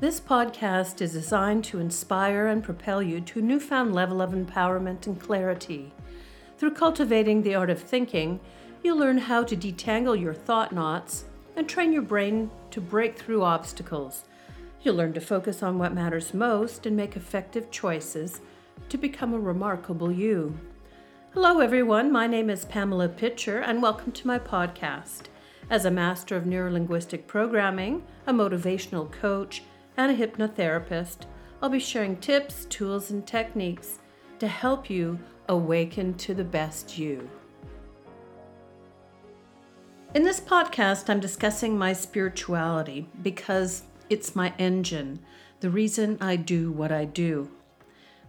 This podcast is designed to inspire and propel you to a newfound level of empowerment and clarity. Through cultivating the art of thinking, you'll learn how to detangle your thought knots and train your brain to break through obstacles. You'll learn to focus on what matters most and make effective choices to become a remarkable you. Hello, everyone. My name is Pamela Pitcher, and welcome to my podcast. As a master of neurolinguistic programming, a motivational coach, and a hypnotherapist, I'll be sharing tips, tools, and techniques to help you awaken to the best you. In this podcast, I'm discussing my spirituality because it's my engine, the reason I do what I do.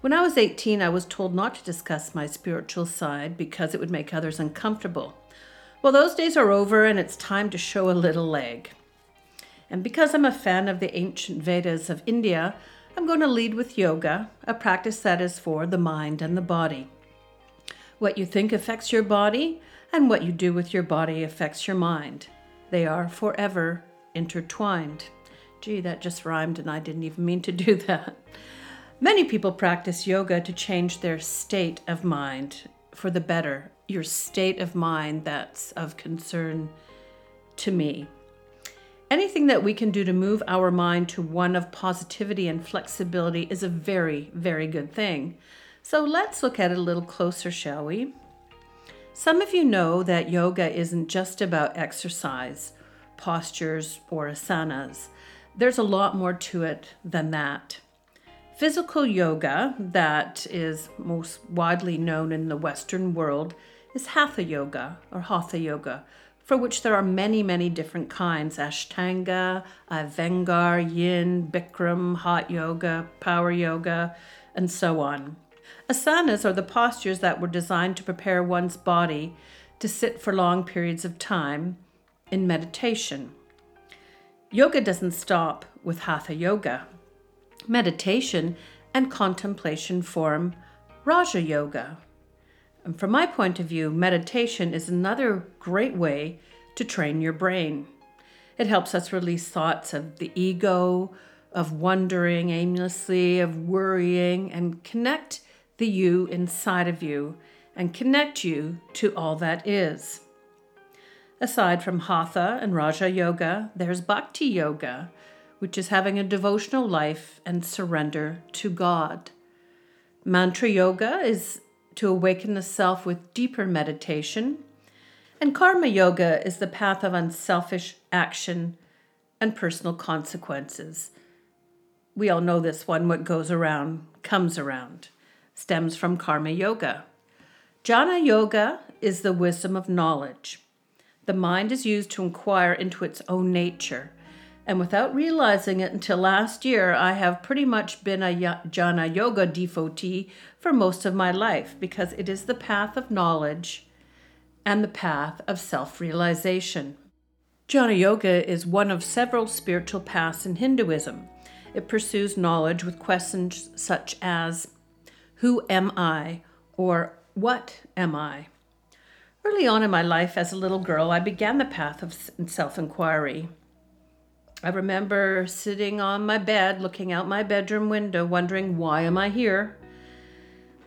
When I was 18, I was told not to discuss my spiritual side because it would make others uncomfortable. Well, those days are over and it's time to show a little leg. And because I'm a fan of the ancient Vedas of India, I'm going to lead with yoga, a practice that is for the mind and the body. What you think affects your body, and what you do with your body affects your mind. They are forever intertwined. Gee, that just rhymed, and I didn't even mean to do that. Many people practice yoga to change their state of mind for the better, your state of mind that's of concern to me. Anything that we can do to move our mind to one of positivity and flexibility is a very, very good thing. So let's look at it a little closer, shall we? Some of you know that yoga isn't just about exercise, postures, or asanas. There's a lot more to it than that. Physical yoga, that is most widely known in the Western world, is Hatha Yoga or Hatha Yoga, for which there are many, many different kinds Ashtanga, uh, Iyengar, Yin, Bikram, Hot Yoga, Power Yoga, and so on. Asanas are the postures that were designed to prepare one's body to sit for long periods of time in meditation. Yoga doesn't stop with Hatha Yoga meditation, and contemplation form Raja Yoga. And from my point of view, meditation is another great way to train your brain. It helps us release thoughts of the ego, of wondering aimlessly, of worrying, and connect the you inside of you and connect you to all that is. Aside from Hatha and Raja Yoga, there's Bhakti Yoga, which is having a devotional life and surrender to God. Mantra yoga is to awaken the self with deeper meditation. And karma yoga is the path of unselfish action and personal consequences. We all know this one what goes around comes around, stems from karma yoga. Jnana yoga is the wisdom of knowledge. The mind is used to inquire into its own nature and without realizing it until last year, I have pretty much been a jnana yoga devotee for most of my life because it is the path of knowledge and the path of self realization. Jnana yoga is one of several spiritual paths in Hinduism. It pursues knowledge with questions such as Who am I? or What am I? Early on in my life as a little girl, I began the path of self inquiry. I remember sitting on my bed, looking out my bedroom window, wondering, why am I here?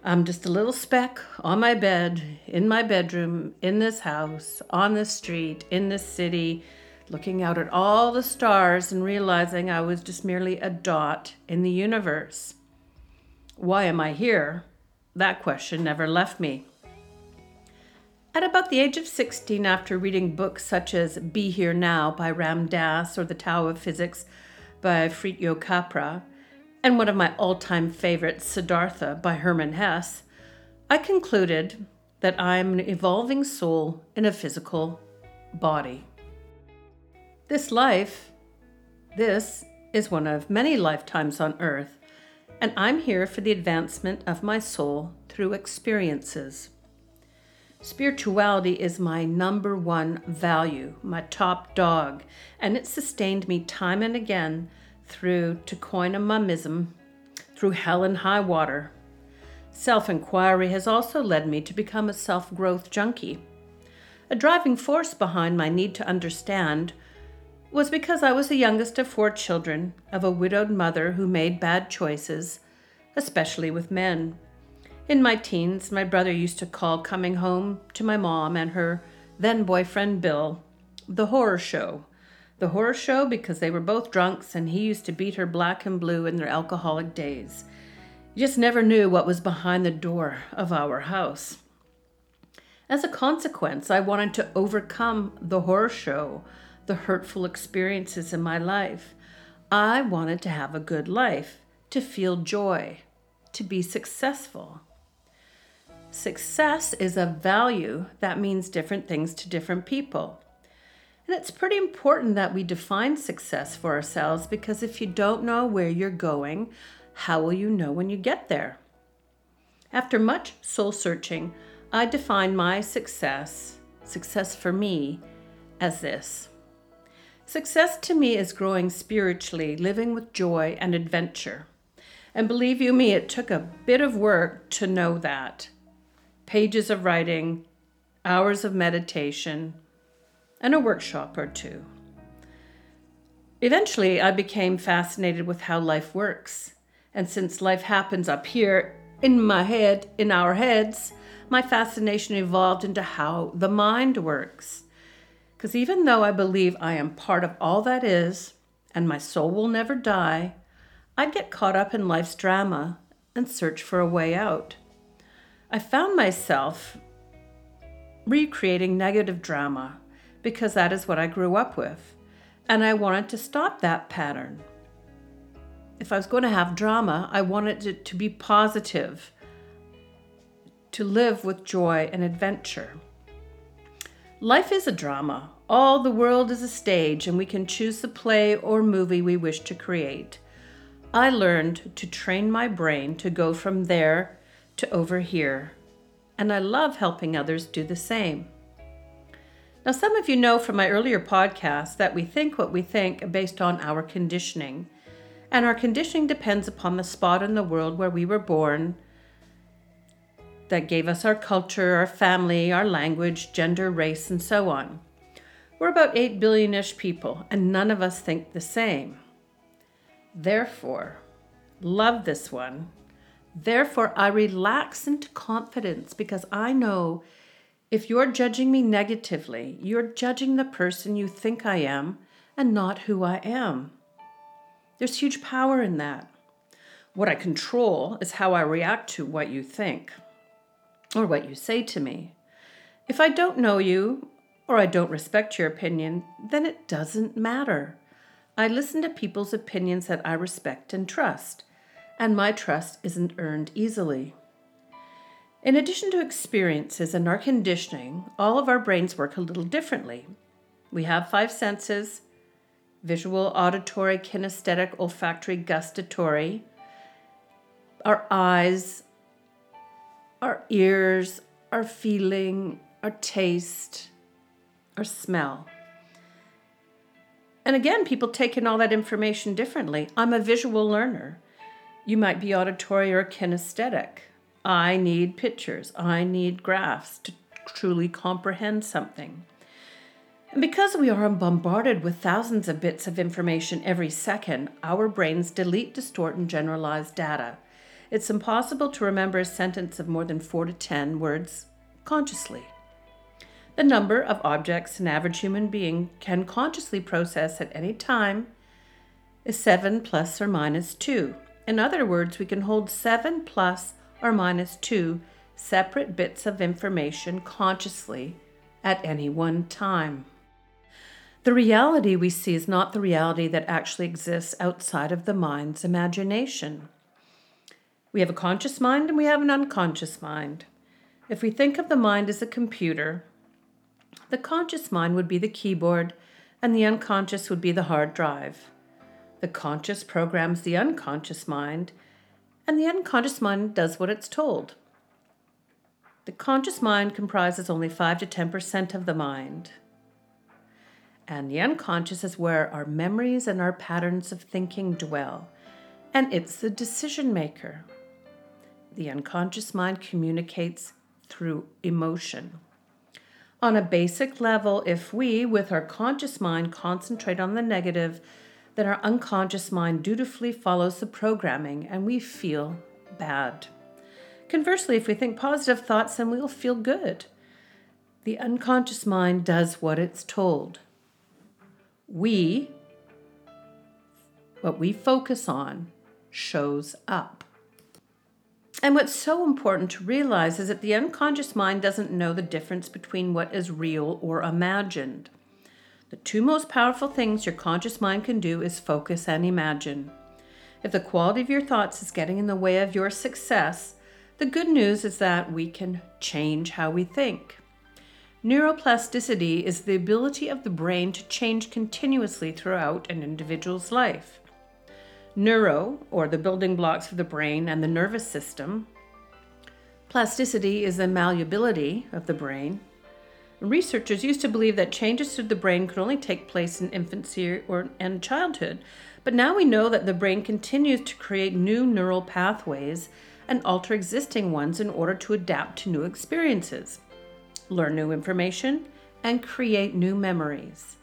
I'm just a little speck on my bed, in my bedroom, in this house, on this street, in this city, looking out at all the stars and realizing I was just merely a dot in the universe. Why am I here? That question never left me. At about the age of 16, after reading books such as Be Here Now by Ram Dass or The Tao of Physics by Fritjof Capra, and one of my all time favorites, Siddhartha by Hermann Hesse, I concluded that I'm an evolving soul in a physical body. This life, this is one of many lifetimes on earth, and I'm here for the advancement of my soul through experiences. Spirituality is my number one value, my top dog, and it sustained me time and again through, to coin a mummism, through hell and high water. Self inquiry has also led me to become a self growth junkie. A driving force behind my need to understand was because I was the youngest of four children of a widowed mother who made bad choices, especially with men. In my teens, my brother used to call coming home to my mom and her then boyfriend Bill the horror show. The horror show because they were both drunks and he used to beat her black and blue in their alcoholic days. You just never knew what was behind the door of our house. As a consequence, I wanted to overcome the horror show the hurtful experiences in my life. I wanted to have a good life, to feel joy, to be successful. Success is a value that means different things to different people. And it's pretty important that we define success for ourselves because if you don't know where you're going, how will you know when you get there? After much soul searching, I define my success, success for me, as this Success to me is growing spiritually, living with joy and adventure. And believe you me, it took a bit of work to know that. Pages of writing, hours of meditation, and a workshop or two. Eventually, I became fascinated with how life works. And since life happens up here in my head, in our heads, my fascination evolved into how the mind works. Because even though I believe I am part of all that is, and my soul will never die, I'd get caught up in life's drama and search for a way out. I found myself recreating negative drama because that is what I grew up with, and I wanted to stop that pattern. If I was going to have drama, I wanted it to be positive, to live with joy and adventure. Life is a drama. All the world is a stage, and we can choose the play or movie we wish to create. I learned to train my brain to go from there to overhear. and I love helping others do the same. Now, some of you know from my earlier podcast that we think what we think based on our conditioning, and our conditioning depends upon the spot in the world where we were born that gave us our culture, our family, our language, gender, race, and so on. We're about 8 billion ish people, and none of us think the same. Therefore, love this one. Therefore, I relax into confidence because I know if you're judging me negatively, you're judging the person you think I am and not who I am. There's huge power in that. What I control is how I react to what you think or what you say to me. If I don't know you or I don't respect your opinion, then it doesn't matter. I listen to people's opinions that I respect and trust, and my trust isn't earned easily. In addition to experiences and our conditioning, all of our brains work a little differently. We have five senses visual, auditory, kinesthetic, olfactory, gustatory. Our eyes, our ears, our feeling, our taste, our smell. And again, people take in all that information differently. I'm a visual learner. You might be auditory or kinesthetic. I need pictures, I need graphs to truly comprehend something. And because we are bombarded with thousands of bits of information every second, our brains delete, distort, and generalize data. It's impossible to remember a sentence of more than four to ten words consciously. The number of objects an average human being can consciously process at any time is 7 plus or minus 2. In other words, we can hold 7 plus or minus 2 separate bits of information consciously at any one time. The reality we see is not the reality that actually exists outside of the mind's imagination. We have a conscious mind and we have an unconscious mind. If we think of the mind as a computer, the conscious mind would be the keyboard and the unconscious would be the hard drive. The conscious programs the unconscious mind, and the unconscious mind does what it's told. The conscious mind comprises only 5 to 10% of the mind. And the unconscious is where our memories and our patterns of thinking dwell. And it's the decision maker. The unconscious mind communicates through emotion. On a basic level, if we, with our conscious mind, concentrate on the negative, then our unconscious mind dutifully follows the programming and we feel bad. Conversely, if we think positive thoughts, then we'll feel good. The unconscious mind does what it's told. We, what we focus on, shows up. And what's so important to realize is that the unconscious mind doesn't know the difference between what is real or imagined. The two most powerful things your conscious mind can do is focus and imagine. If the quality of your thoughts is getting in the way of your success, the good news is that we can change how we think. Neuroplasticity is the ability of the brain to change continuously throughout an individual's life. Neuro, or the building blocks of the brain and the nervous system. Plasticity is the malleability of the brain. Researchers used to believe that changes to the brain could only take place in infancy or and childhood, but now we know that the brain continues to create new neural pathways and alter existing ones in order to adapt to new experiences, learn new information, and create new memories.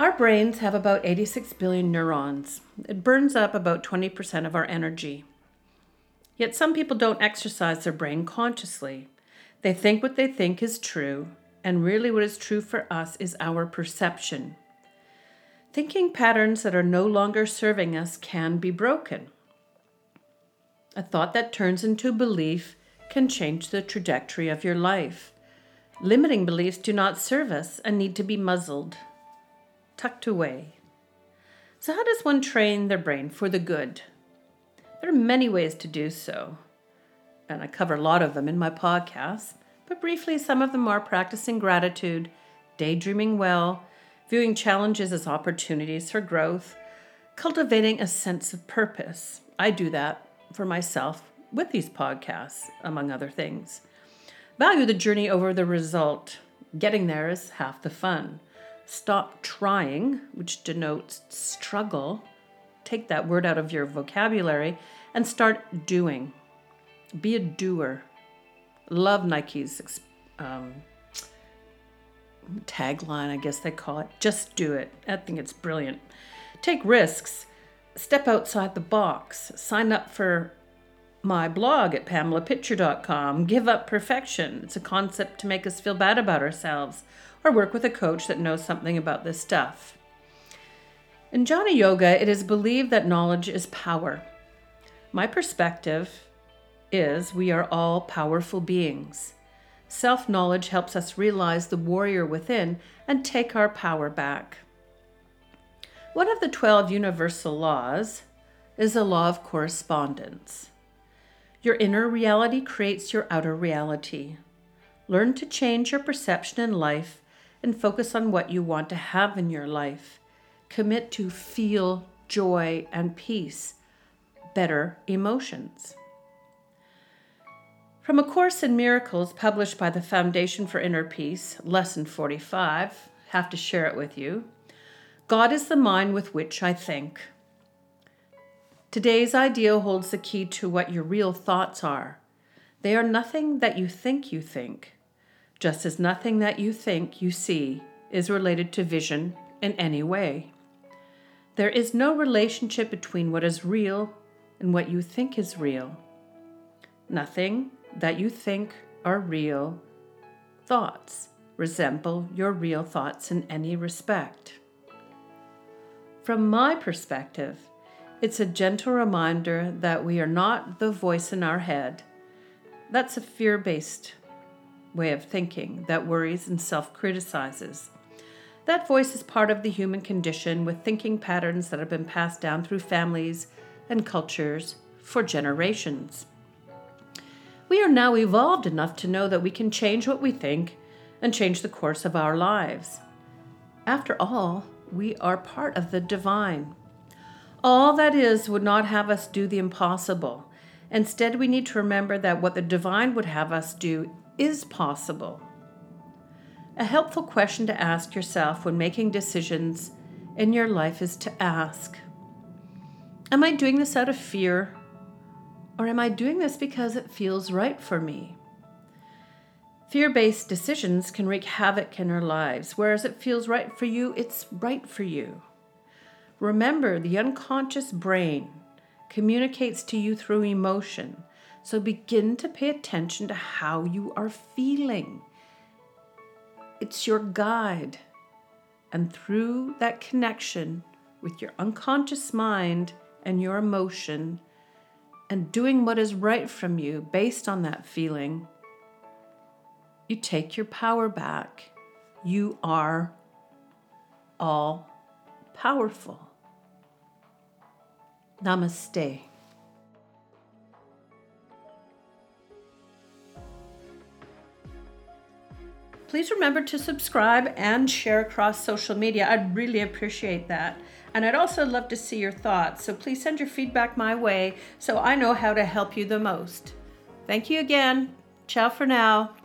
Our brains have about 86 billion neurons. It burns up about 20% of our energy. Yet some people don't exercise their brain consciously. They think what they think is true, and really what is true for us is our perception. Thinking patterns that are no longer serving us can be broken. A thought that turns into belief can change the trajectory of your life. Limiting beliefs do not serve us and need to be muzzled tucked away. So, how does one train their brain for the good? There are many ways to do so, and I cover a lot of them in my podcast, but briefly, some of them are practicing gratitude, daydreaming well, viewing challenges as opportunities for growth, cultivating a sense of purpose. I do that for myself with these podcasts, among other things. Value the journey over the result. Getting there is half the fun. Stop trying, which denotes struggle. Take that word out of your vocabulary and start doing. Be a doer. Love Nike's um, tagline, I guess they call it. Just do it. I think it's brilliant. Take risks. Step outside the box. Sign up for my blog at pamelapitcher.com. Give up perfection. It's a concept to make us feel bad about ourselves or work with a coach that knows something about this stuff. In Jnana Yoga, it is believed that knowledge is power. My perspective is we are all powerful beings. Self knowledge helps us realize the warrior within and take our power back. One of the 12 universal laws is the law of correspondence. Your inner reality creates your outer reality. Learn to change your perception in life and focus on what you want to have in your life. Commit to feel joy and peace, better emotions. From A Course in Miracles published by the Foundation for Inner Peace, Lesson 45, have to share it with you. God is the mind with which I think. Today's idea holds the key to what your real thoughts are. They are nothing that you think you think just as nothing that you think you see is related to vision in any way. There is no relationship between what is real and what you think is real. Nothing that you think are real thoughts resemble your real thoughts in any respect. From my perspective, it's a gentle reminder that we are not the voice in our head. That's a fear based way of thinking that worries and self criticizes. That voice is part of the human condition with thinking patterns that have been passed down through families and cultures for generations. We are now evolved enough to know that we can change what we think and change the course of our lives. After all, we are part of the divine. All that is would not have us do the impossible. Instead, we need to remember that what the divine would have us do is possible. A helpful question to ask yourself when making decisions in your life is to ask Am I doing this out of fear? Or am I doing this because it feels right for me? Fear based decisions can wreak havoc in our lives, whereas it feels right for you, it's right for you. Remember, the unconscious brain communicates to you through emotion, so begin to pay attention to how you are feeling. It's your guide. And through that connection with your unconscious mind and your emotion, and doing what is right from you based on that feeling, you take your power back. You are all powerful. Namaste. Please remember to subscribe and share across social media. I'd really appreciate that. And I'd also love to see your thoughts. So please send your feedback my way so I know how to help you the most. Thank you again. Ciao for now.